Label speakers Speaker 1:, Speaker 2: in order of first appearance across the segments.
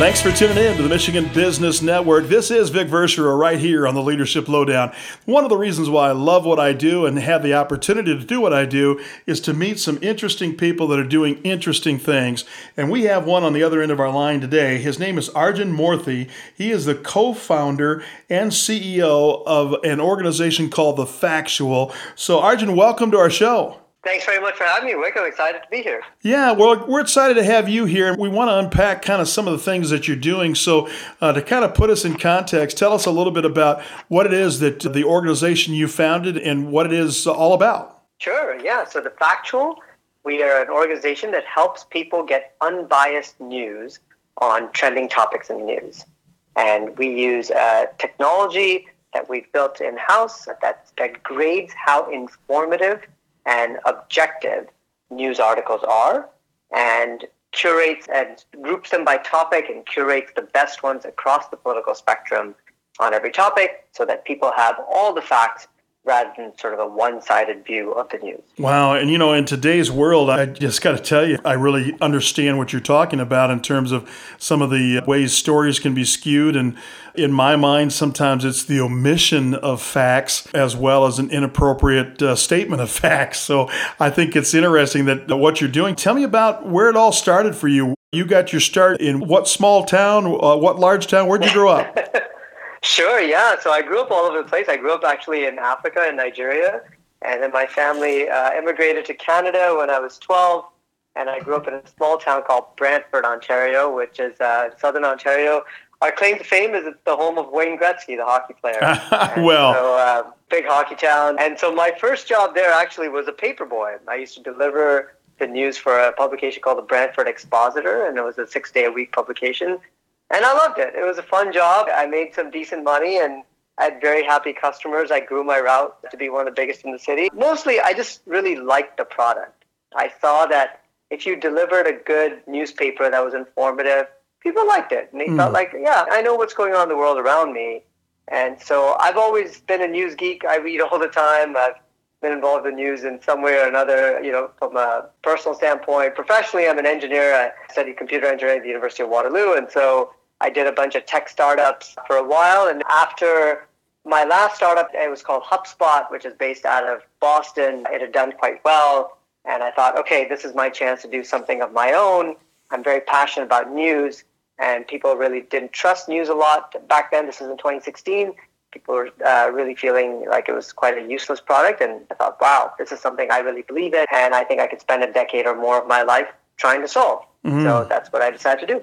Speaker 1: Thanks for tuning in to the Michigan Business Network. This is Vic Verchereau right here on the Leadership Lowdown. One of the reasons why I love what I do and have the opportunity to do what I do is to meet some interesting people that are doing interesting things. And we have one on the other end of our line today. His name is Arjun Moorthy. He is the co founder and CEO of an organization called The Factual. So, Arjun, welcome to our show.
Speaker 2: Thanks very much for having me, Rick. I'm excited to be here.
Speaker 1: Yeah, well, we're excited to have you here. We want to unpack kind of some of the things that you're doing. So, uh, to kind of put us in context, tell us a little bit about what it is that the organization you founded and what it is all about.
Speaker 2: Sure, yeah. So, The Factual, we are an organization that helps people get unbiased news on trending topics in the news. And we use uh, technology that we've built in house that, that grades how informative and objective news articles are and curates and groups them by topic and curates the best ones across the political spectrum on every topic so that people have all the facts rather than sort of a one-sided view of the news.
Speaker 1: Wow, and you know, in today's world, I just got to tell you, I really understand what you're talking about in terms of some of the ways stories can be skewed and in my mind, sometimes it's the omission of facts as well as an inappropriate uh, statement of facts. So I think it's interesting that what you're doing. Tell me about where it all started for you. You got your start in what small town, uh, what large town? Where'd you grow up?
Speaker 2: Sure, yeah. So I grew up all over the place. I grew up actually in Africa in Nigeria. And then my family uh, immigrated to Canada when I was 12. And I grew up in a small town called Brantford, Ontario, which is uh, southern Ontario. Our claim to fame is it's the home of Wayne Gretzky, the hockey player.
Speaker 1: well,
Speaker 2: so uh, big hockey town. And so my first job there actually was a paper boy. I used to deliver the news for a publication called the Brantford Expositor, and it was a six day a week publication and I loved it. It was a fun job. I made some decent money and I had very happy customers. I grew my route to be one of the biggest in the city. Mostly, I just really liked the product. I saw that if you delivered a good newspaper that was informative, people liked it. And they mm. felt like, yeah, I know what's going on in the world around me. And so I've always been a news geek. I read all the time. I've been involved in news in some way or another, you know, from a personal standpoint. Professionally, I'm an engineer. I studied computer engineering at the University of Waterloo. And so I did a bunch of tech startups for a while. And after my last startup, it was called HubSpot, which is based out of Boston. It had done quite well. And I thought, okay, this is my chance to do something of my own. I'm very passionate about news, and people really didn't trust news a lot back then. This is in 2016. People were uh, really feeling like it was quite a useless product. And I thought, wow, this is something I really believe in. And I think I could spend a decade or more of my life trying to solve. Mm-hmm. So that's what I decided to do.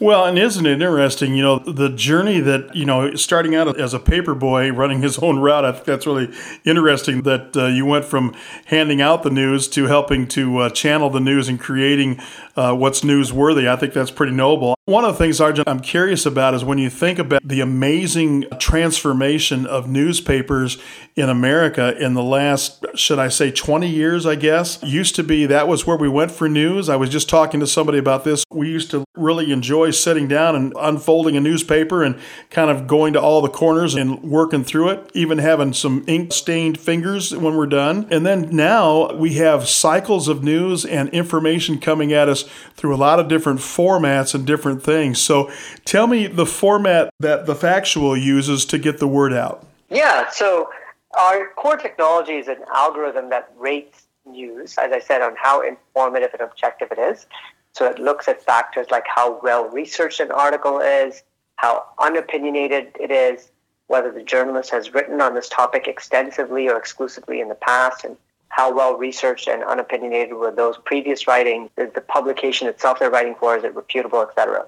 Speaker 1: Well, and isn't it interesting? You know, the journey that, you know, starting out as a paper boy running his own route, I think that's really interesting that uh, you went from handing out the news to helping to uh, channel the news and creating uh, what's newsworthy. I think that's pretty noble. One of the things, Arjun, I'm curious about is when you think about the amazing transformation of newspapers in America in the last, should I say, 20 years, I guess. Used to be that was where we went for news. I was just talking to somebody about this. We used to really enjoy sitting down and unfolding a newspaper and kind of going to all the corners and working through it, even having some ink stained fingers when we're done. And then now we have cycles of news and information coming at us through a lot of different formats and different things. So tell me the format that the factual uses to get the word out.
Speaker 2: Yeah, so our core technology is an algorithm that rates news, as I said, on how informative and objective it is. So it looks at factors like how well researched an article is, how unopinionated it is, whether the journalist has written on this topic extensively or exclusively in the past, and how well researched and unopinionated were those previous writings, the publication itself they're writing for, is it reputable, etc.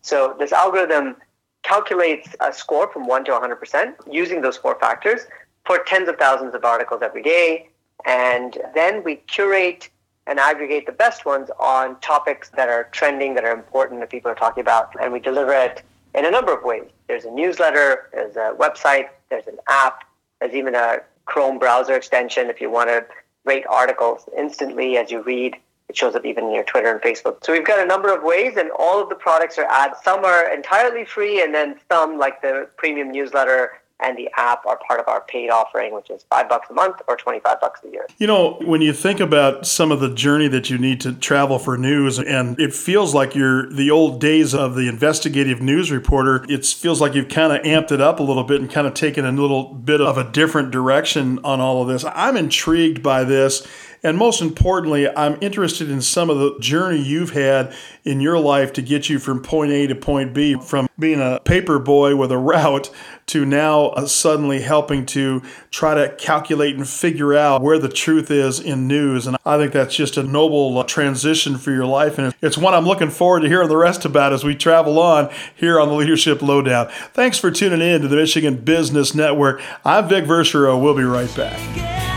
Speaker 2: So this algorithm calculates a score from 1 to 100% using those four factors for tens of thousands of articles every day. And then we curate and aggregate the best ones on topics that are trending, that are important, that people are talking about. And we deliver it in a number of ways. There's a newsletter, there's a website, there's an app, there's even a Chrome browser extension if you want to rate articles instantly as you read. It shows up even in your Twitter and Facebook. So we've got a number of ways, and all of the products are ads. Some are entirely free, and then some, like the premium newsletter, and the app are part of our paid offering, which is five bucks a month or 25 bucks a year.
Speaker 1: You know, when you think about some of the journey that you need to travel for news, and it feels like you're the old days of the investigative news reporter, it feels like you've kind of amped it up a little bit and kind of taken a little bit of a different direction on all of this. I'm intrigued by this. And most importantly, I'm interested in some of the journey you've had in your life to get you from point A to point B, from being a paper boy with a route to now uh, suddenly helping to try to calculate and figure out where the truth is in news. And I think that's just a noble uh, transition for your life. And it's one I'm looking forward to hearing the rest about as we travel on here on the Leadership Lowdown. Thanks for tuning in to the Michigan Business Network. I'm Vic Verchereau. We'll be right back.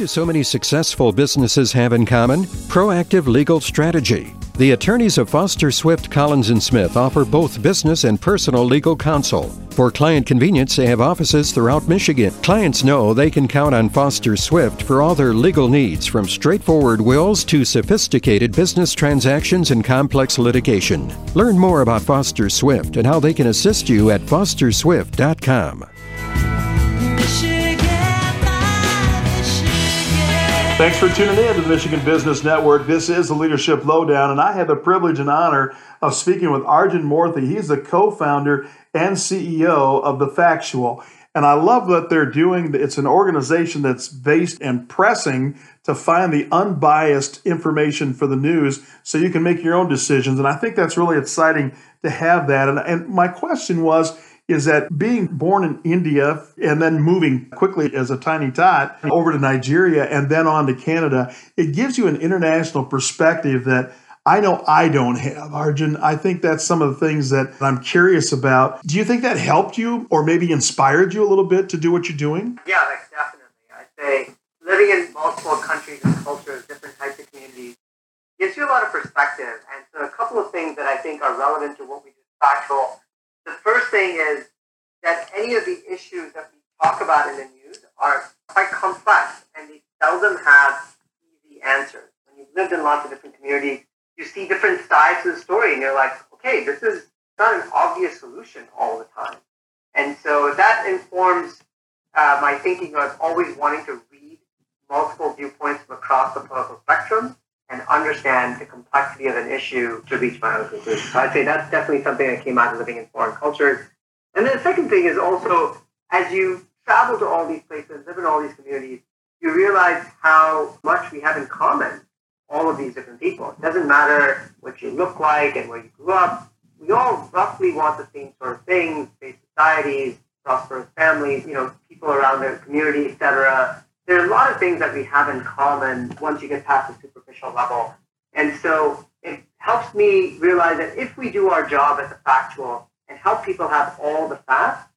Speaker 3: Do so many successful businesses have in common? Proactive legal strategy. The attorneys of Foster Swift Collins and Smith offer both business and personal legal counsel. For client convenience, they have offices throughout Michigan. Clients know they can count on Foster Swift for all their legal needs, from straightforward wills to sophisticated business transactions and complex litigation. Learn more about Foster Swift and how they can assist you at fosterswift.com.
Speaker 1: Thanks for tuning in to the Michigan Business Network. This is the Leadership Lowdown, and I have the privilege and honor of speaking with Arjun Moorthy. He's the co founder and CEO of The Factual. And I love what they're doing. It's an organization that's based and pressing to find the unbiased information for the news so you can make your own decisions. And I think that's really exciting to have that. And, and my question was, is that being born in India and then moving quickly as a tiny tot over to Nigeria and then on to Canada, it gives you an international perspective that I know I don't have. Arjun, I think that's some of the things that I'm curious about. Do you think that helped you or maybe inspired you a little bit to do what you're doing?
Speaker 2: Yeah, definitely. I'd say living in multiple countries and cultures, different types of communities, gives you a lot of perspective. And so a couple of things that I think are relevant to what we do factual the first thing is that any of the issues that we talk about in the news are quite complex and they seldom have easy answers. When you've lived in lots of different communities, you see different sides of the story and you're like, okay, this is not an obvious solution all the time. And so that informs uh, my thinking of always wanting to read multiple viewpoints from across the political spectrum and understand the complexity of an issue to reach my own conclusion. So I'd say that's definitely something that came out of living in foreign cultures. And then the second thing is also as you travel to all these places, live in all these communities, you realize how much we have in common, all of these different people. It doesn't matter what you look like and where you grew up. We all roughly want the same sort of things, safe societies, prosperous families, you know, people around their community, etc there are a lot of things that we have in common once you get past the superficial level. And so it helps me realize that if we do our job as a factual and help people have all the facts,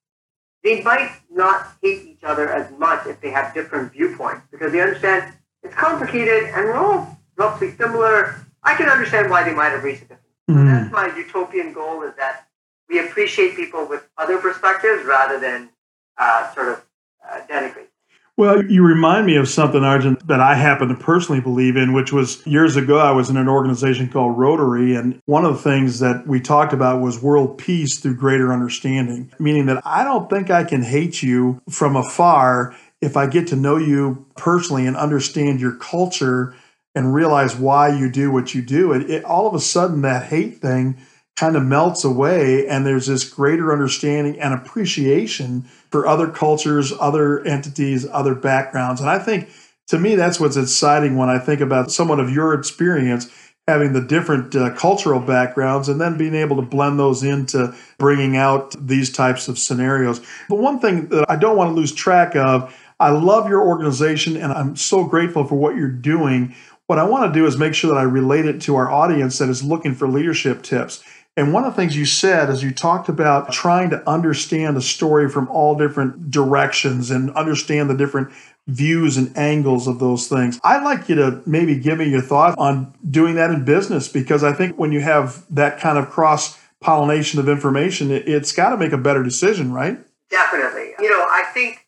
Speaker 2: they might not hate each other as much if they have different viewpoints because they understand it's complicated and we're all roughly similar. I can understand why they might have reached a different. Mm. That's my utopian goal is that we appreciate people with other perspectives rather than uh, sort of uh, denigrate.
Speaker 1: Well, you remind me of something, Arjun, that I happen to personally believe in, which was years ago, I was in an organization called Rotary. And one of the things that we talked about was world peace through greater understanding, meaning that I don't think I can hate you from afar if I get to know you personally and understand your culture and realize why you do what you do. It, it all of a sudden, that hate thing kind of melts away and there's this greater understanding and appreciation for other cultures, other entities, other backgrounds. And I think to me, that's what's exciting when I think about someone of your experience having the different uh, cultural backgrounds and then being able to blend those into bringing out these types of scenarios. But one thing that I don't want to lose track of I love your organization and I'm so grateful for what you're doing. What I want to do is make sure that I relate it to our audience that is looking for leadership tips. And one of the things you said is you talked about trying to understand a story from all different directions and understand the different views and angles of those things. I'd like you to maybe give me your thought on doing that in business because I think when you have that kind of cross pollination of information, it, has got to make a better decision, right?
Speaker 2: Definitely. You know, I think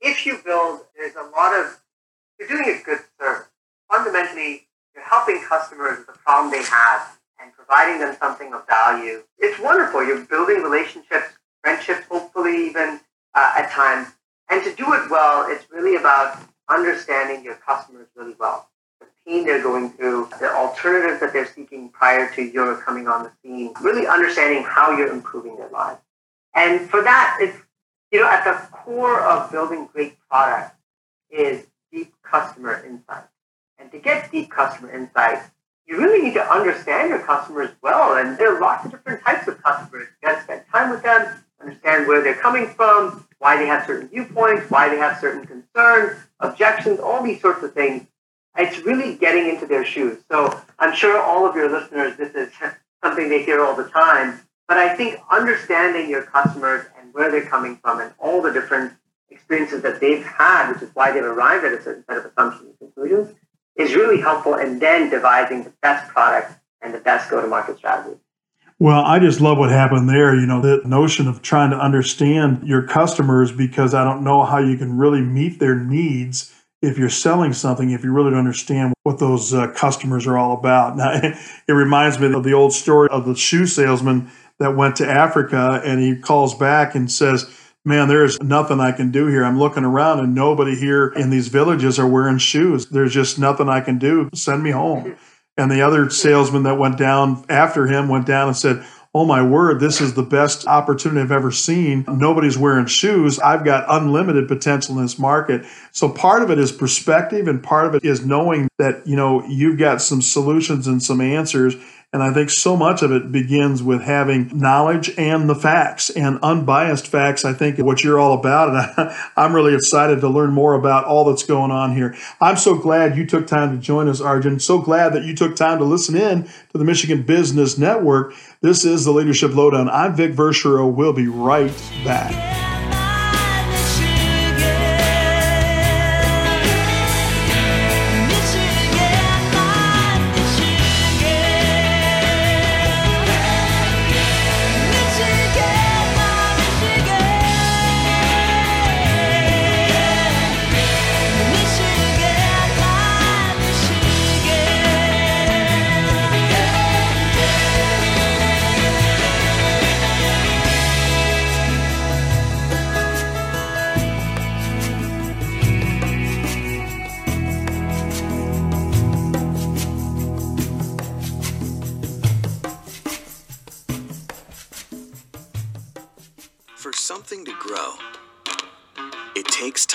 Speaker 2: if you build, there's a lot of, you're doing a good service. Fundamentally, you're helping customers with the problem they have and providing them something of value. It's wonderful. You're building relationships, friendships, hopefully even uh, at times. And to do it well, it's really about understanding your customers really well. The pain they're going through, the alternatives that they're seeking prior to your coming on the scene, really understanding how you're improving their lives. And for that, it's, you know, at the core of building great products is deep customer insight. And to get deep customer insight, you really need to understand your customers well. And there are lots of different types of customers. You got to spend time with them, understand where they're coming from, why they have certain viewpoints, why they have certain concerns, objections, all these sorts of things. It's really getting into their shoes. So I'm sure all of your listeners, this is something they hear all the time. But I think understanding your customers and where they're coming from and all the different experiences that they've had, which is why they've arrived at a certain set of assumptions and conclusions, is really helpful in then devising the best product and the best go-to-market strategy.
Speaker 1: Well, I just love what happened there. You know, the notion of trying to understand your customers because I don't know how you can really meet their needs if you're selling something, if you really don't understand what those uh, customers are all about. Now, it reminds me of the old story of the shoe salesman that went to Africa and he calls back and says, man, there's nothing I can do here. I'm looking around and nobody here in these villages are wearing shoes. There's just nothing I can do. Send me home. And the other salesman that went down after him went down and said, Oh my word, this is the best opportunity I've ever seen. Nobody's wearing shoes. I've got unlimited potential in this market. So part of it is perspective and part of it is knowing that, you know, you've got some solutions and some answers and I think so much of it begins with having knowledge and the facts and unbiased facts. I think what you're all about. And I, I'm really excited to learn more about all that's going on here. I'm so glad you took time to join us, Arjun. So glad that you took time to listen in to the Michigan Business Network. This is the Leadership Lowdown. I'm Vic Verchereau. We'll be right back.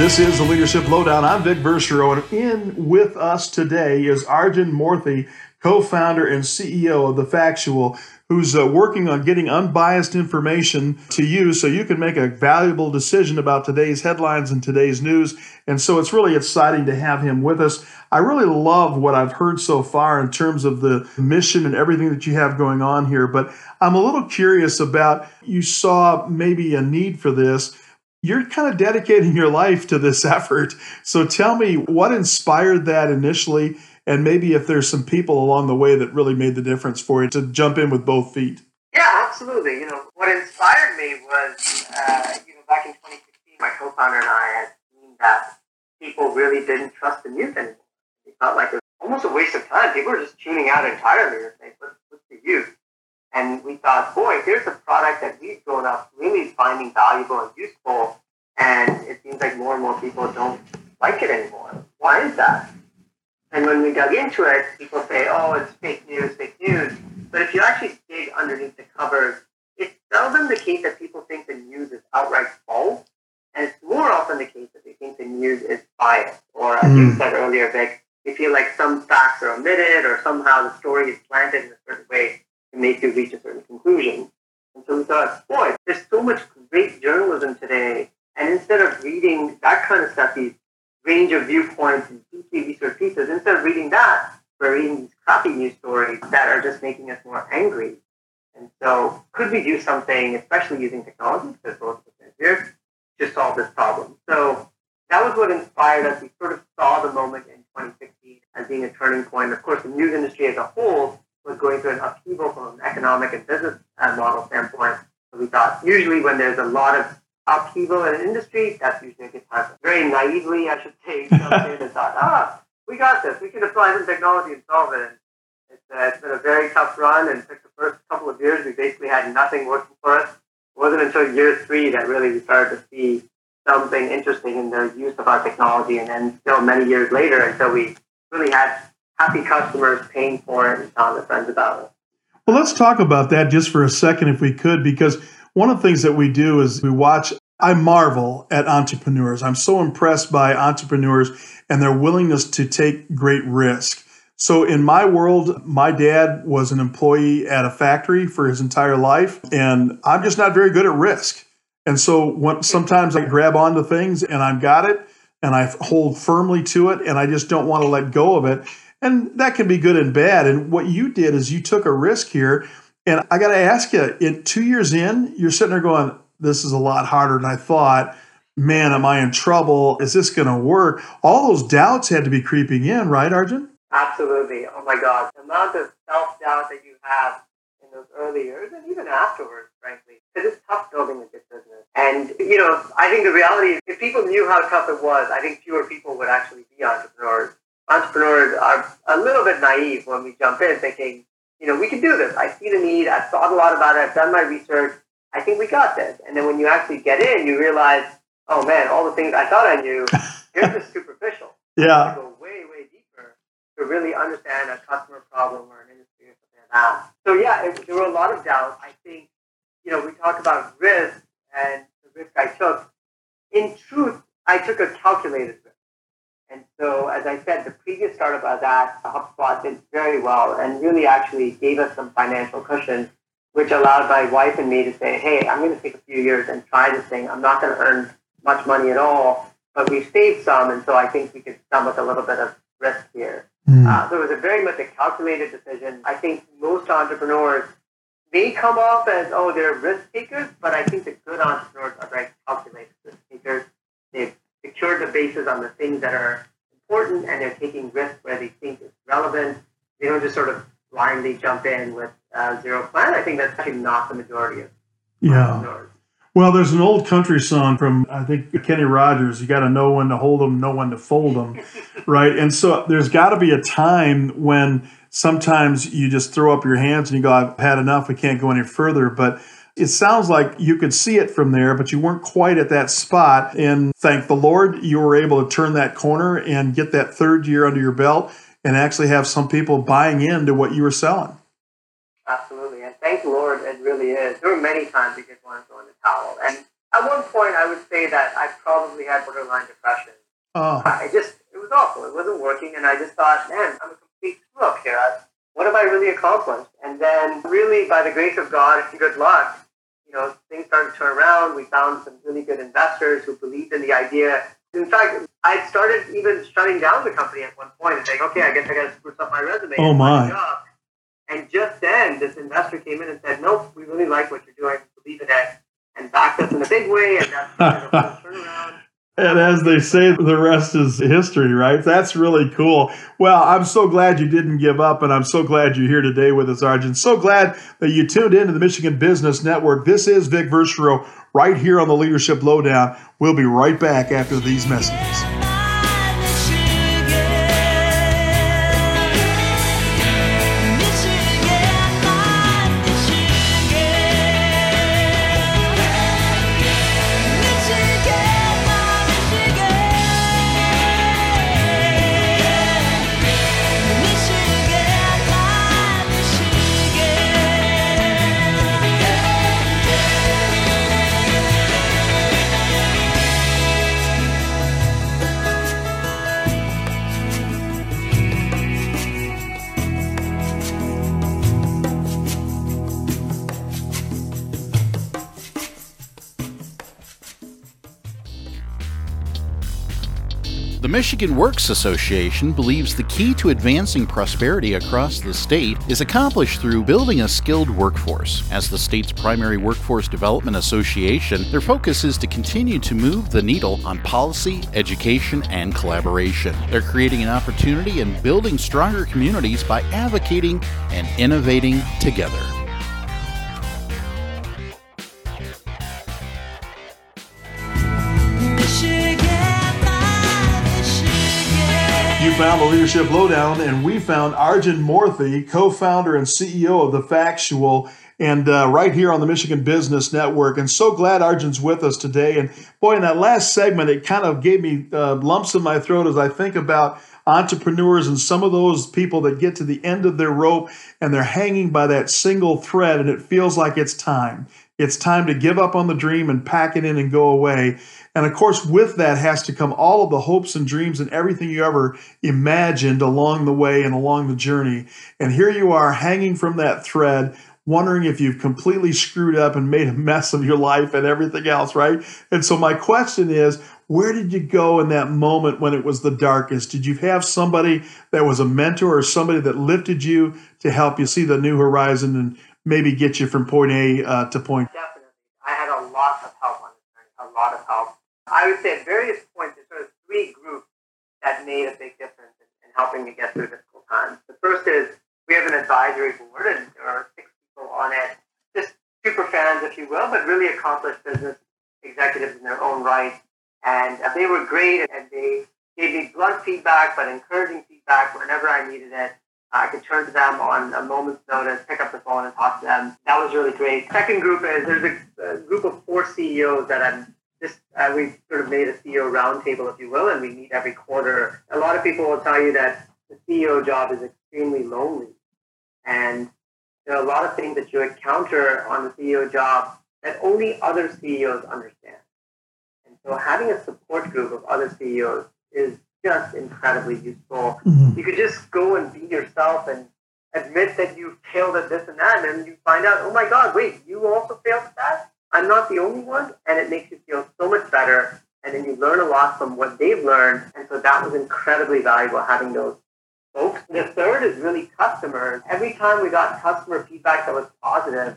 Speaker 1: This is the Leadership Lowdown. I'm Vic Verchereau, and in with us today is Arjun Moorthy, co-founder and CEO of The Factual, who's uh, working on getting unbiased information to you so you can make a valuable decision about today's headlines and today's news. And so it's really exciting to have him with us. I really love what I've heard so far in terms of the mission and everything that you have going on here, but I'm a little curious about you saw maybe a need for this you're kind of dedicating your life to this effort. So tell me what inspired that initially, and maybe if there's some people along the way that really made the difference for you to jump in with both feet.
Speaker 2: Yeah, absolutely. You know, what inspired me was, uh, you know, back in 2016, my co-founder and I had seen that people really didn't trust the news anymore. It felt like it was almost a waste of time. People were just tuning out entirely and saying, what's, what's the use? And we thought, boy, here's a product that we've grown up really finding valuable and useful. and it seems like more and more people don't like it anymore. Why is that? And when we dug into it, people say, oh, it's fake news, fake news. But if you actually dig underneath the covers, it's seldom the case that people think the news is outright false. And it's more often the case that they think the news is biased. Or as you hmm. said earlier, Vic, they feel like some facts are omitted or somehow the story is planted in a certain way to make you reach a certain conclusion. And so we thought, boy, there's so much great journalism today. And instead of reading that kind of stuff, these range of viewpoints and deeply researched pieces, instead of reading that, we're reading these crappy news stories that are just making us more angry. And so could we do something, especially using technology, because both of us here, to solve this problem? So that was what inspired us. We sort of saw the moment in 2016 as being a turning point. Of course, the news industry as a whole was going through an upheaval from an economic and business uh, model standpoint. So we thought usually when there's a lot of upheaval in an industry, that's usually a good time. Very naively, I should say, jumped and thought, ah, we got this. We can apply some technology and solve it. And it's, uh, it's been a very tough run, and took the first couple of years, we basically had nothing working for us. It wasn't until year three that really we started to see something interesting in the use of our technology, and then still many years later until we really had happy customers paying for it and telling their friends about it.
Speaker 1: Well, let's talk about that just for a second, if we could, because one of the things that we do is we watch. I marvel at entrepreneurs. I'm so impressed by entrepreneurs and their willingness to take great risk. So, in my world, my dad was an employee at a factory for his entire life, and I'm just not very good at risk. And so, when, sometimes I grab onto things and I've got it, and I hold firmly to it, and I just don't want to let go of it. And that can be good and bad. And what you did is you took a risk here. And I got to ask you, in two years in, you're sitting there going, this is a lot harder than I thought. Man, am I in trouble? Is this going to work? All those doubts had to be creeping in, right, Arjun?
Speaker 2: Absolutely. Oh my God. The amount of self doubt that you have in those early years and even afterwards, frankly, because it's tough building a good business. And, you know, I think the reality is if people knew how tough it was, I think fewer people would actually be entrepreneurs. Entrepreneurs are a little bit naive when we jump in thinking, you know, we can do this. I see the need. I've thought a lot about it. I've done my research. I think we got this. And then when you actually get in, you realize, oh man, all the things I thought I knew, here's just superficial.
Speaker 1: Yeah.
Speaker 2: go way, way deeper to really understand a customer problem or an industry or something like that. So yeah, it, there were a lot of doubts. I think, you know, we talk about risk and the risk I took. In truth, I took a calculated risk. And so, as I said, the previous startup I was at, HubSpot, did very well and really actually gave us some financial cushion, which allowed my wife and me to say, hey, I'm going to take a few years and try this thing. I'm not going to earn much money at all, but we've saved some, and so I think we could come with a little bit of risk here. Mm. Uh, so it was a very much a calculated decision. I think most entrepreneurs may come off as, oh, they're risk takers, but I think the good entrepreneurs are very calculated risk takers. They've secured the bases on the things that are important, and they're taking risks where they think it's relevant. They don't just sort of blindly jump in with uh, zero plan. I think that's actually not the majority of
Speaker 1: yeah. Well, there's an old country song from I think Kenny Rogers. You got to know when to hold them, know when to fold them, right? And so there's got to be a time when sometimes you just throw up your hands and you go, "I've had enough. I can't go any further." But it sounds like you could see it from there, but you weren't quite at that spot. And thank the Lord, you were able to turn that corner and get that third year under your belt, and actually have some people buying into what you were selling.
Speaker 2: Absolutely, and thank the Lord, it really is. There were many times you just want to throw in the towel, and at one point, I would say that I probably had borderline depression.
Speaker 1: Oh.
Speaker 2: I just it was awful. It wasn't working, and I just thought, man, I'm a complete screw up here. What have I really accomplished? And then, really, by the grace of God and good luck, you know, things started to turn around. We found some really good investors who believed in the idea. In fact, I started even shutting down the company at one point and saying, okay, I guess I got to spruce up my resume.
Speaker 1: Oh my!
Speaker 2: And just then, this investor came in and said, nope, we really like what you're doing, believe in it, and backed us in a big way, and that's kind of a turnaround.
Speaker 1: And as they say, the rest is history, right? That's really cool. Well, I'm so glad you didn't give up, and I'm so glad you're here today with us, Arjun. So glad that you tuned in to the Michigan Business Network. This is Vic Verchereau right here on the Leadership Lowdown. We'll be right back after these messages.
Speaker 4: Michigan Works Association believes the key to advancing prosperity across the state is accomplished through building a skilled workforce. As the state's primary workforce development association, their focus is to continue to move the needle on policy, education, and collaboration. They're creating an opportunity and building stronger communities by advocating and innovating together.
Speaker 1: Found the Leadership Lowdown, and we found Arjun Moorthy, co founder and CEO of The Factual, and uh, right here on the Michigan Business Network. And so glad Arjun's with us today. And boy, in that last segment, it kind of gave me uh, lumps in my throat as I think about entrepreneurs and some of those people that get to the end of their rope and they're hanging by that single thread, and it feels like it's time. It's time to give up on the dream and pack it in and go away. And of course, with that has to come all of the hopes and dreams and everything you ever imagined along the way and along the journey. And here you are hanging from that thread, wondering if you've completely screwed up and made a mess of your life and everything else, right? And so, my question is, where did you go in that moment when it was the darkest? Did you have somebody that was a mentor or somebody that lifted you to help you see the new horizon and maybe get you from point A uh, to point?
Speaker 2: Definitely. I had a lot of help on this journey, a lot of help. I would say at various points, there's sort of three groups that made a big difference in, in helping me get through difficult times. The first is we have an advisory board, and there are six people on it, just super fans, if you will, but really accomplished business executives in their own right. And uh, they were great, and they gave me blunt feedback, but encouraging feedback whenever I needed it. I could turn to them on a moment's notice, pick up the phone and talk to them. That was really great. Second group is there's a, a group of four CEOs that I'm just uh, we sort of made a CEO roundtable, if you will, and we meet every quarter. A lot of people will tell you that the CEO job is extremely lonely, and there are a lot of things that you encounter on the CEO job that only other CEOs understand. And so, having a support group of other CEOs is just incredibly useful. Mm-hmm. You could just go and be yourself and admit that you failed at this and that, and you find out, oh my God, wait, you also failed at that? I'm not the only one, and it makes you feel so much better. And then you learn a lot from what they've learned, and so that was incredibly valuable having those folks. The third is really customers. Every time we got customer feedback that was positive,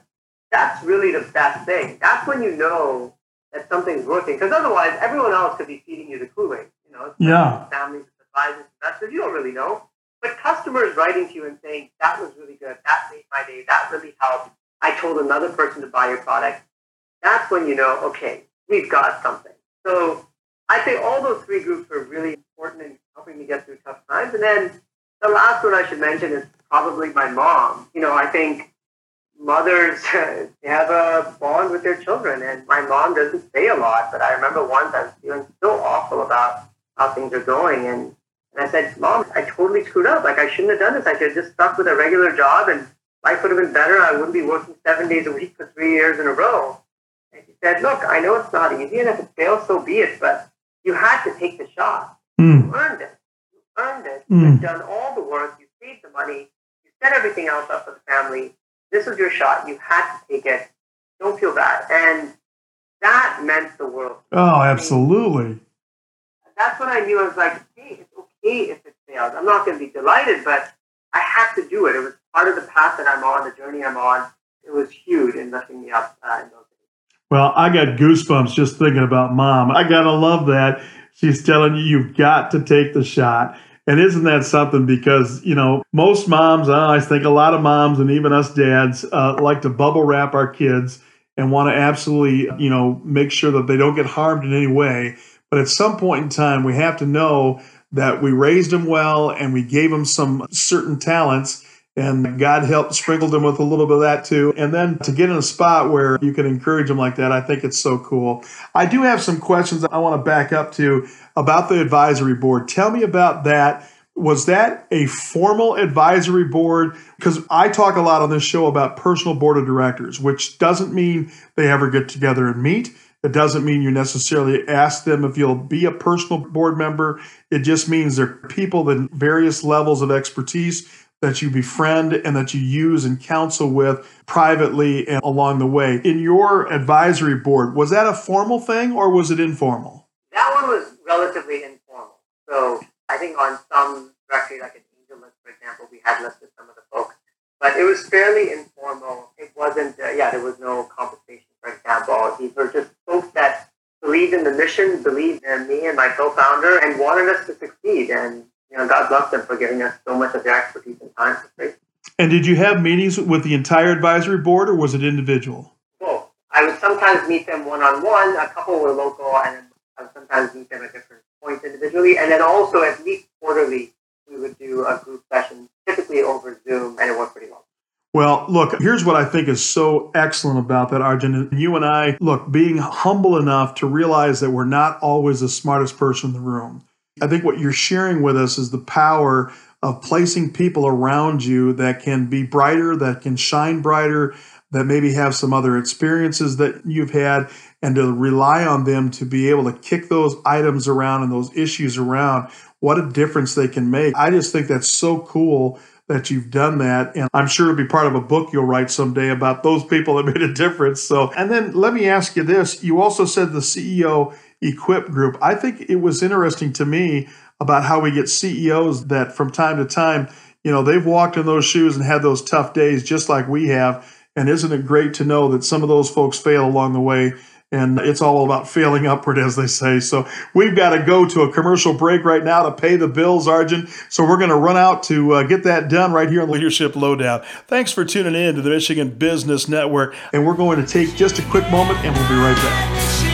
Speaker 2: that's really the best thing. That's when you know that something's working, because otherwise everyone else could be feeding you the Kool-Aid. You know,
Speaker 1: yeah.
Speaker 2: families, advisors, investors, you don't really know. But customers writing to you and saying, that was really good, that made my day, that really helped. I told another person to buy your product that's when you know, okay, we've got something. So I think all those three groups are really important in helping me get through tough times. And then the last one I should mention is probably my mom. You know, I think mothers have a bond with their children, and my mom doesn't say a lot, but I remember once I was feeling so awful about how things are going, and, and I said, Mom, I totally screwed up. Like, I shouldn't have done this. I should have just stuck with a regular job, and life would have been better. I wouldn't be working seven days a week for three years in a row. And he said, Look, I know it's not easy, and if it fails, so be it, but you had to take the shot. Mm. You earned it. You earned it. Mm. You've done all the work. You saved the money. You set everything else up for the family. This was your shot. You had to take it. Don't feel bad. And that meant the world.
Speaker 1: Oh, absolutely.
Speaker 2: That's when I knew I was like, hey, it's okay if it fails. I'm not going to be delighted, but I have to do it. It was part of the path that I'm on, the journey I'm on. It was huge in lifting me up uh, in those
Speaker 1: well, I got goosebumps just thinking about mom. I got to love that. She's telling you, you've got to take the shot. And isn't that something? Because, you know, most moms, I think a lot of moms and even us dads uh, like to bubble wrap our kids and want to absolutely, you know, make sure that they don't get harmed in any way. But at some point in time, we have to know that we raised them well and we gave them some certain talents and God helped sprinkled them with a little bit of that too. And then to get in a spot where you can encourage them like that, I think it's so cool. I do have some questions I want to back up to about the advisory board. Tell me about that. Was that a formal advisory board? Because I talk a lot on this show about personal board of directors, which doesn't mean they ever get together and meet. It doesn't mean you necessarily ask them if you'll be a personal board member. It just means they're people in various levels of expertise that you befriend and that you use and counsel with privately and along the way. In your advisory board, was that a formal thing or was it informal?
Speaker 2: That one was relatively informal. So I think on some directory, like an AngelList, for example, we had listed some of the folks. But it was fairly informal. It wasn't, uh, yeah, there was no compensation, for example. These were just folks that believed in the mission, believed in me and my co-founder, and wanted us to succeed. And, you know, God bless them for giving us so much of their expertise and time for free.
Speaker 1: And did you have meetings with the entire advisory board, or was it individual?
Speaker 2: Well, I would sometimes meet them one-on-one. A couple were local, and I would sometimes meet them at different points individually. And then also, at least quarterly, we would do a group session, typically over Zoom, and it worked pretty well.
Speaker 1: Well, look, here's what I think is so excellent about that, Arjun. You and I, look, being humble enough to realize that we're not always the smartest person in the room. I think what you're sharing with us is the power of placing people around you that can be brighter, that can shine brighter, that maybe have some other experiences that you've had, and to rely on them to be able to kick those items around and those issues around. What a difference they can make. I just think that's so cool that you've done that. And I'm sure it'll be part of a book you'll write someday about those people that made a difference. So, and then let me ask you this you also said the CEO Equip Group. I think it was interesting to me about how we get CEOs that from time to time, you know, they've walked in those shoes and had those tough days just like we have. And isn't it great to know that some of those folks fail along the way? And it's all about failing upward, as they say. So we've got to go to a commercial break right now to pay the bills, Arjun. So we're going to run out to uh, get that done right here on Leadership Lowdown. Thanks for tuning in to the Michigan Business Network. And we're going to take just a quick moment and we'll be right back.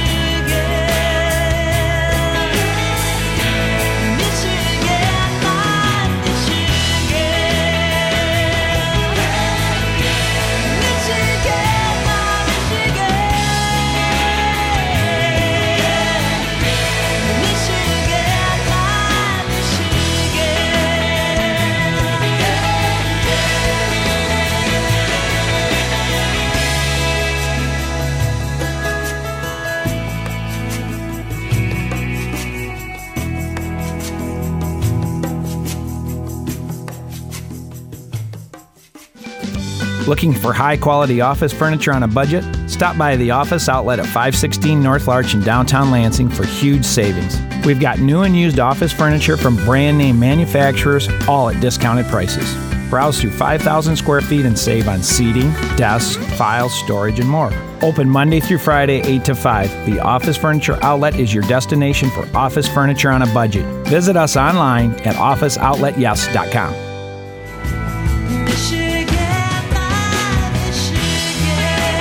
Speaker 5: Looking for high quality office furniture on a budget? Stop by the office outlet at 516 North Larch in downtown Lansing for huge savings. We've got new and used office furniture from brand name manufacturers, all at discounted prices. Browse through 5,000 square feet and save on seating, desks, files, storage, and more. Open Monday through Friday, 8 to 5. The Office Furniture Outlet is your destination for office furniture on a budget. Visit us online at officeoutletyes.com.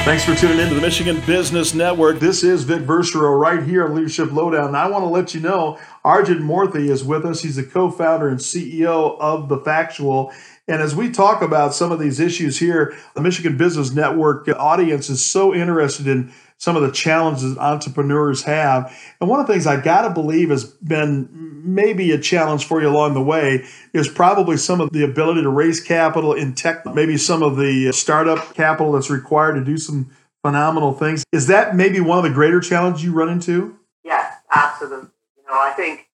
Speaker 5: Thanks for tuning in to the Michigan Business Network. This is Vic Verchereau right here on Leadership Lowdown. And I want to let you know Arjun Moorthy is with us. He's the co founder and CEO of The Factual. And as we talk about some of these issues here, the Michigan Business Network audience is so interested in some of the challenges entrepreneurs have. And one of the things I got to believe has been maybe a challenge for you along the way is probably some of the ability to raise capital in tech, maybe some of the startup capital that's required to do some phenomenal things. Is that maybe one of the greater challenges you run into?
Speaker 2: Yes, absolutely. You know, I think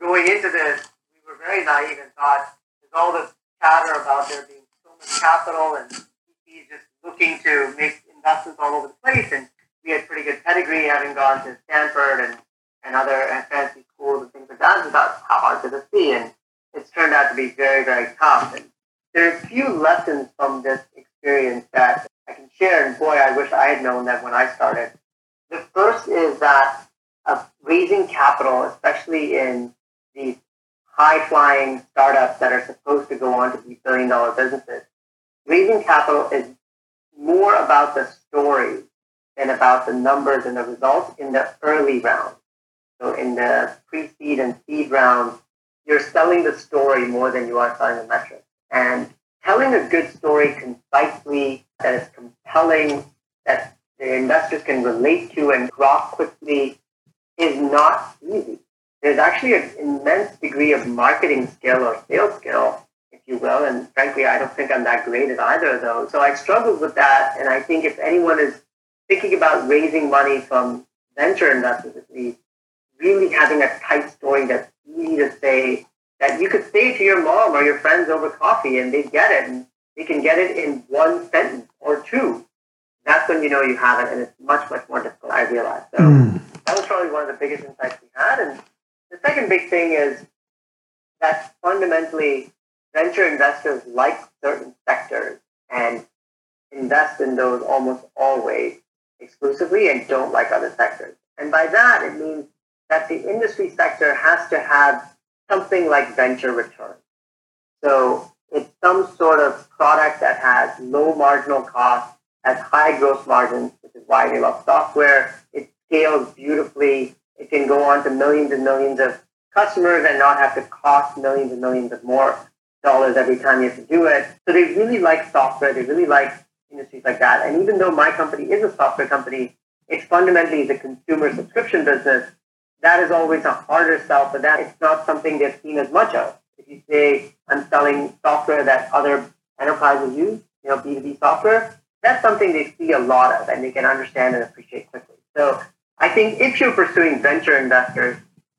Speaker 2: going into this, we were very naive and thought there's all this chatter about there being so much capital and VCs just looking to make investments all over the place. And we had pretty good pedigree having gone to Stanford and, and other fancy schools and things like that. And thought, how hard could this be? And it's turned out to be very, very tough. And there are a few lessons from this experience that I can share. And boy, I wish I had known that when I started. The first is that uh, raising capital, especially in these high flying startups that are supposed to go on to be billion dollar businesses, raising capital is more about the story than about the numbers and the results in the early rounds. So in the pre-seed and seed rounds, you're selling the story more than you are selling the metric. And telling a good story concisely, that is compelling, that the investors can relate to and drop quickly is not easy. There's actually an immense degree of marketing skill or sales skill, if you will. And frankly, I don't think I'm that great at either of those. So I struggled with that. And I think if anyone is thinking about raising money from venture investors at least, really having a tight story that's easy to say, that you could say to your mom or your friends over coffee and they get it and they can get it in one sentence or two. That's when you know you have it and it's much, much more difficult, I realize. So mm. that was probably one of the biggest insights we had. And the second big thing is that fundamentally venture investors like certain sectors and invest in those almost always exclusively and don't like other sectors. And by that, it means that the industry sector has to have something like venture return. So it's some sort of product that has low marginal cost, has high gross margins, which is why they love software. It scales beautifully. It can go on to millions and millions of customers and not have to cost millions and millions of more dollars every time you have to do it. So they really like software. They really like industries like that. And even though my company is a software company, it's fundamentally the consumer subscription business. That is always a harder sell for that. It's not something they've seen as much of. If you say I'm selling software that other enterprises use, you know, B2B software, that's something they see a lot of and they can understand and appreciate quickly. So I think if you're pursuing venture investors,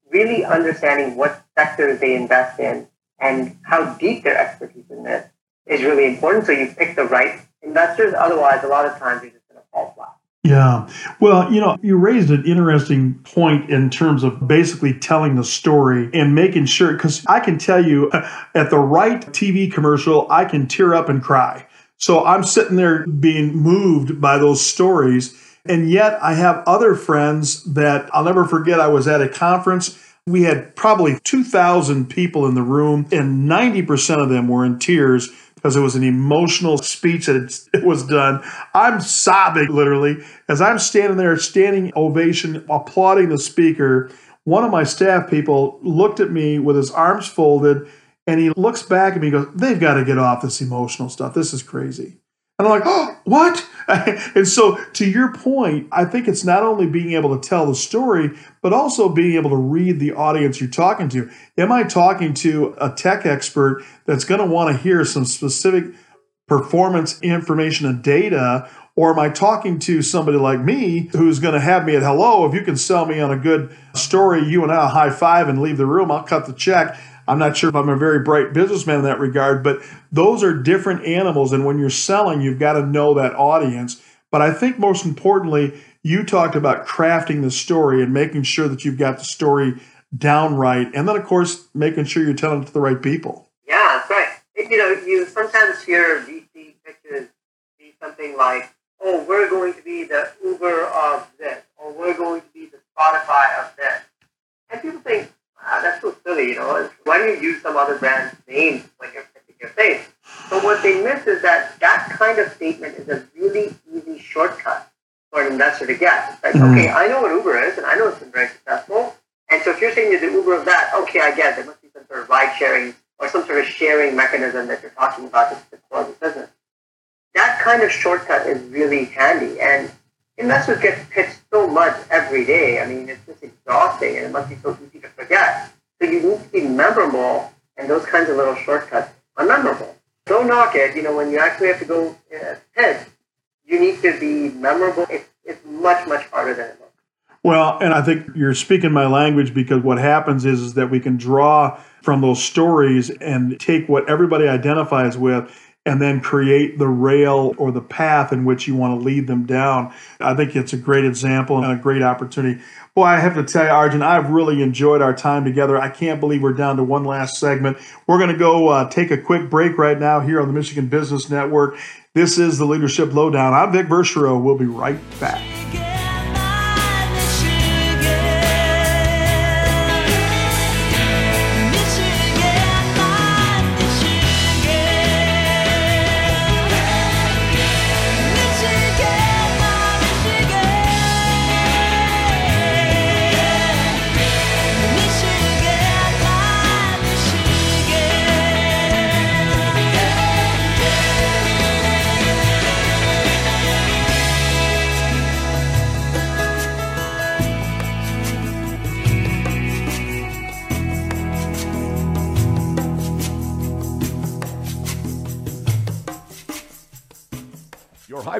Speaker 2: really understanding what sectors they invest in and how deep their expertise in this is really important. So you pick the right investors. Otherwise, a lot of times you're just going to fall flat.
Speaker 1: Yeah. Well, you know, you raised an interesting point in terms of basically telling the story and making sure, because I can tell you at the right TV commercial, I can tear up and cry. So I'm sitting there being moved by those stories. And yet I have other friends that I'll never forget. I was at a conference. We had probably 2,000 people in the room, and 90% of them were in tears because it was an emotional speech that it was done. I'm sobbing literally as I'm standing there, standing ovation, applauding the speaker. One of my staff people looked at me with his arms folded and he looks back at me and goes, They've got to get off this emotional stuff. This is crazy. And I'm like, oh, what? and so, to your point, I think it's not only being able to tell the story, but also being able to read the audience you're talking to. Am I talking to a tech expert that's going to want to hear some specific performance information and data? Or am I talking to somebody like me who's going to have me at hello? If you can sell me on a good story, you and I'll high five and leave the room. I'll cut the check. I'm not sure if I'm a very bright businessman in that regard, but those are different animals. And when you're selling, you've got to know that audience. But I think most importantly, you talked about crafting the story and making sure that you've got the story down right. And then, of course, making sure you're telling it to the right people.
Speaker 2: Yeah, that's right. You know, you sometimes hear VC pitches be something like, oh, we're going to be the Uber of this, or we're going to be the Spotify of this. And people think, ah, that's so silly, you know. Why don't you use some other brand's name when you're pitching your face? But what they miss is that that kind of statement is a really easy shortcut for an investor to get. It's like, mm-hmm. okay, I know what Uber is, and I know it's been very successful. And so if you're saying you're the Uber of that, okay, I get it. There must be some sort of ride sharing or some sort of sharing mechanism that you're talking about that's the core of the business. That kind of shortcut is really handy. And investors get pitched so much every day. I mean, it's just exhausting and it must be so easy to forget. So you need to be memorable, and those kinds of little shortcuts are memorable. Don't knock it. You know, when you actually have to go uh, pitch, you need to be memorable. It's, it's much, much harder than it looks.
Speaker 1: Well, and I think you're speaking my language because what happens is, is that we can draw from those stories and take what everybody identifies with and then create the rail or the path in which you want to lead them down. I think it's a great example and a great opportunity. Boy, I have to tell you, Arjun, I've really enjoyed our time together. I can't believe we're down to one last segment. We're going to go uh, take a quick break right now here on the Michigan Business Network. This is the Leadership Lowdown. I'm Vic Verchereau. We'll be right back.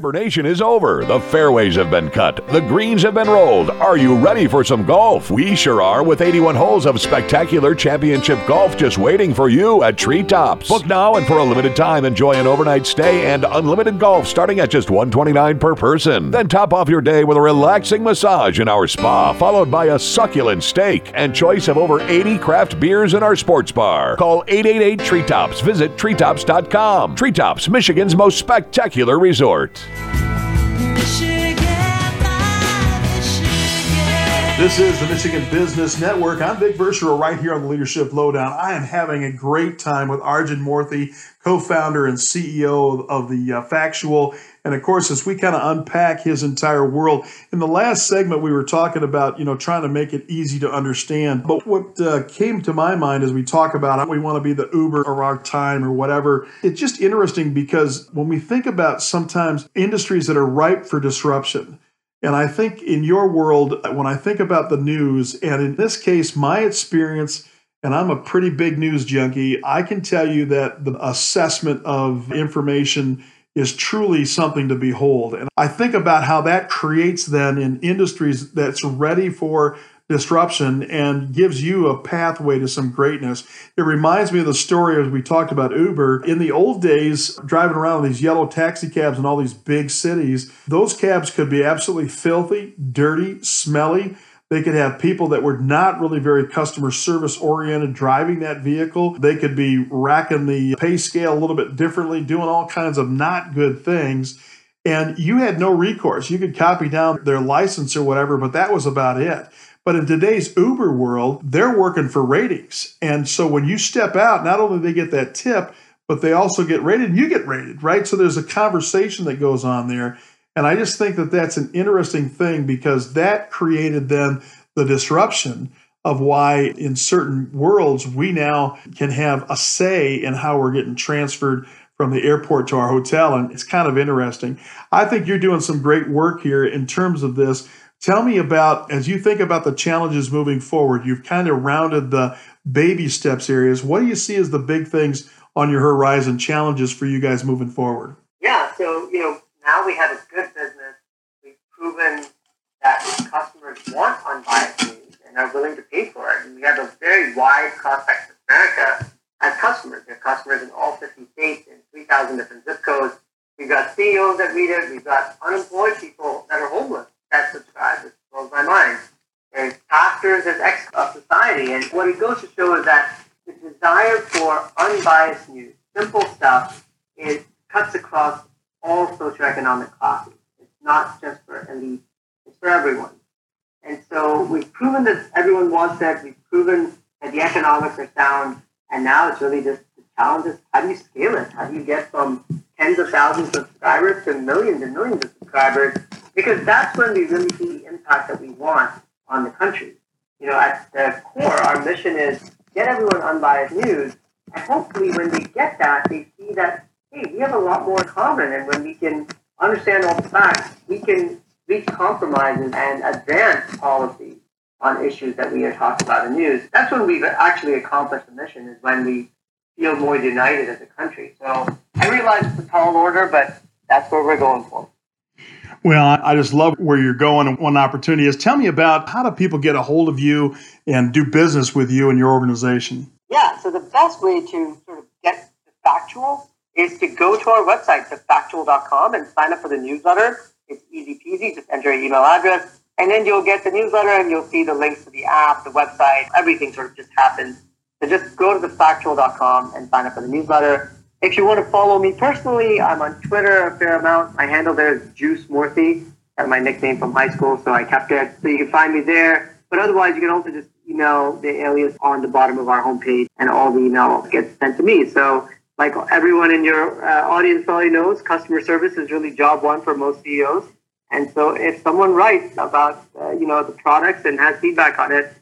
Speaker 6: Hibernation is over. The fairways have been cut. The greens have been rolled. Are you ready for some golf? We sure are with 81 holes of spectacular championship golf just waiting for you at Treetops. Book now and for a limited time enjoy an overnight stay and unlimited golf starting at just 129 per person. Then top off your day with a relaxing massage in our spa followed by a succulent steak and choice of over 80 craft beers in our sports bar. Call 888 Treetops. Visit treetops.com. Treetops, Michigan's most spectacular resort.
Speaker 1: This is the Michigan Business Network. I'm Vic Verchereau right here on the Leadership Lowdown. I am having a great time with Arjun Moorthy, co-founder and CEO of the uh, Factual. And of course, as we kind of unpack his entire world, in the last segment we were talking about, you know, trying to make it easy to understand. But what uh, came to my mind as we talk about we want to be the Uber of our time or whatever, it's just interesting because when we think about sometimes industries that are ripe for disruption, and I think in your world, when I think about the news, and in this case, my experience, and I'm a pretty big news junkie, I can tell you that the assessment of information is truly something to behold. And I think about how that creates then in industries that's ready for disruption and gives you a pathway to some greatness. It reminds me of the story as we talked about Uber. In the old days, driving around these yellow taxi cabs in all these big cities, those cabs could be absolutely filthy, dirty, smelly. They could have people that were not really very customer service oriented driving that vehicle. They could be racking the pay scale a little bit differently, doing all kinds of not good things. And you had no recourse. You could copy down their license or whatever, but that was about it. But in today's Uber world, they're working for ratings. And so when you step out, not only they get that tip, but they also get rated and you get rated, right? So there's a conversation that goes on there. And I just think that that's an interesting thing because that created then the disruption of why in certain worlds we now can have a say in how we're getting transferred from the airport to our hotel. And it's kind of interesting. I think you're doing some great work here in terms of this. Tell me about, as you think about the challenges moving forward, you've kind of rounded the baby steps areas. What do you see as the big things on your horizon, challenges for you guys moving forward?
Speaker 2: Yeah, so, you know, now we have a proven that customers want unbiased news and are willing to pay for it. And we have a very wide cross-section of America as customers. We have customers in all 50 states in 3,000 different zip codes. We've got CEOs that read it. We've got unemployed people that are homeless that subscribe. It blows my mind. There's pastors, there's ex of society. And what it goes to show is that the desire for unbiased news, simple stuff, it cuts across all socioeconomic classes. Not just for elite, it's for everyone. And so we've proven that everyone wants that. We've proven that the economics are sound. And now it's really just the challenge is how do you scale it? How do you get from tens of thousands of subscribers to millions and millions of subscribers because that's when we really see the impact that we want on the country. You know, at the core, our mission is get everyone unbiased news, and hopefully, when they get that, they see that hey, we have a lot more in common, and when we can understand all the facts, we can reach compromises and advance policy on issues that we are talking about in the news. That's when we've actually accomplished the mission. Is when we feel more united as a country. So I realize it's a tall order, but that's where we're going for.
Speaker 1: Well, I just love where you're going. And one opportunity is tell me about how do people get a hold of you and do business with you and your organization?
Speaker 2: Yeah, so the best way to sort of get the factual is to go to our website, thefactual.com, and sign up for the newsletter. It's easy peasy. Just enter your email address, and then you'll get the newsletter and you'll see the links to the app, the website, everything sort of just happens. So just go to thefactual.com and sign up for the newsletter. If you want to follow me personally, I'm on Twitter a fair amount. My handle there is Juice Moorthy. That's my nickname from high school, so I kept it. So you can find me there. But otherwise, you can also just email the alias on the bottom of our homepage, and all the email gets sent to me. So, like everyone in your uh, audience probably knows, customer service is really job one for most CEOs. And so, if someone writes about uh, you know the products and has feedback on it,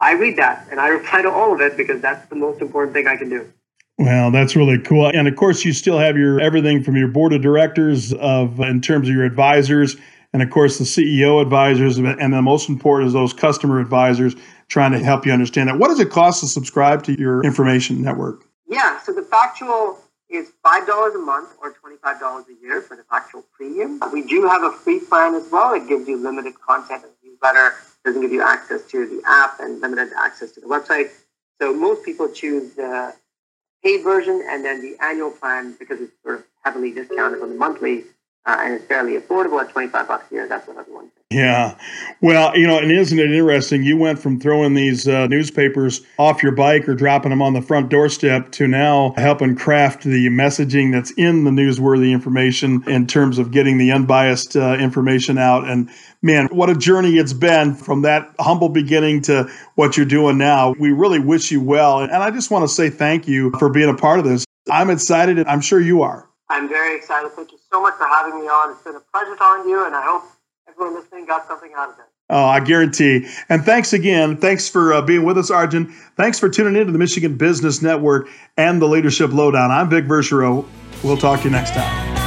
Speaker 2: I read that and I reply to all of it because that's the most important thing I can do.
Speaker 1: Well, that's really cool. And of course, you still have your everything from your board of directors of in terms of your advisors, and of course the CEO advisors, and the most important is those customer advisors trying to help you understand that. What does it cost to subscribe to your information network?
Speaker 2: Yeah, so the factual is $5 a month or $25 a year for the factual premium. We do have a free plan as well. It gives you limited content in newsletter, doesn't give you access to the app and limited access to the website. So most people choose the paid version and then the annual plan because it's sort of heavily discounted on the monthly uh, and it's fairly affordable at 25 bucks a year. That's what everyone.
Speaker 1: Yeah. Well, you know, and isn't it interesting? You went from throwing these uh, newspapers off your bike or dropping them on the front doorstep to now helping craft the messaging that's in the newsworthy information in terms of getting the unbiased uh, information out. And man, what a journey it's been from that humble beginning to what you're doing now. We really wish you well. And I just want to say thank you for being a part of this. I'm excited, and I'm sure you are.
Speaker 2: I'm very excited. Thank you so much for having me on. It's been a pleasure talking to you, and I hope everyone listening got something out of it.
Speaker 1: Oh, I guarantee. And thanks again. Thanks for uh, being with us, Arjun. Thanks for tuning in to the Michigan Business Network and the Leadership Lowdown. I'm Vic Verchereau. We'll talk to you next time.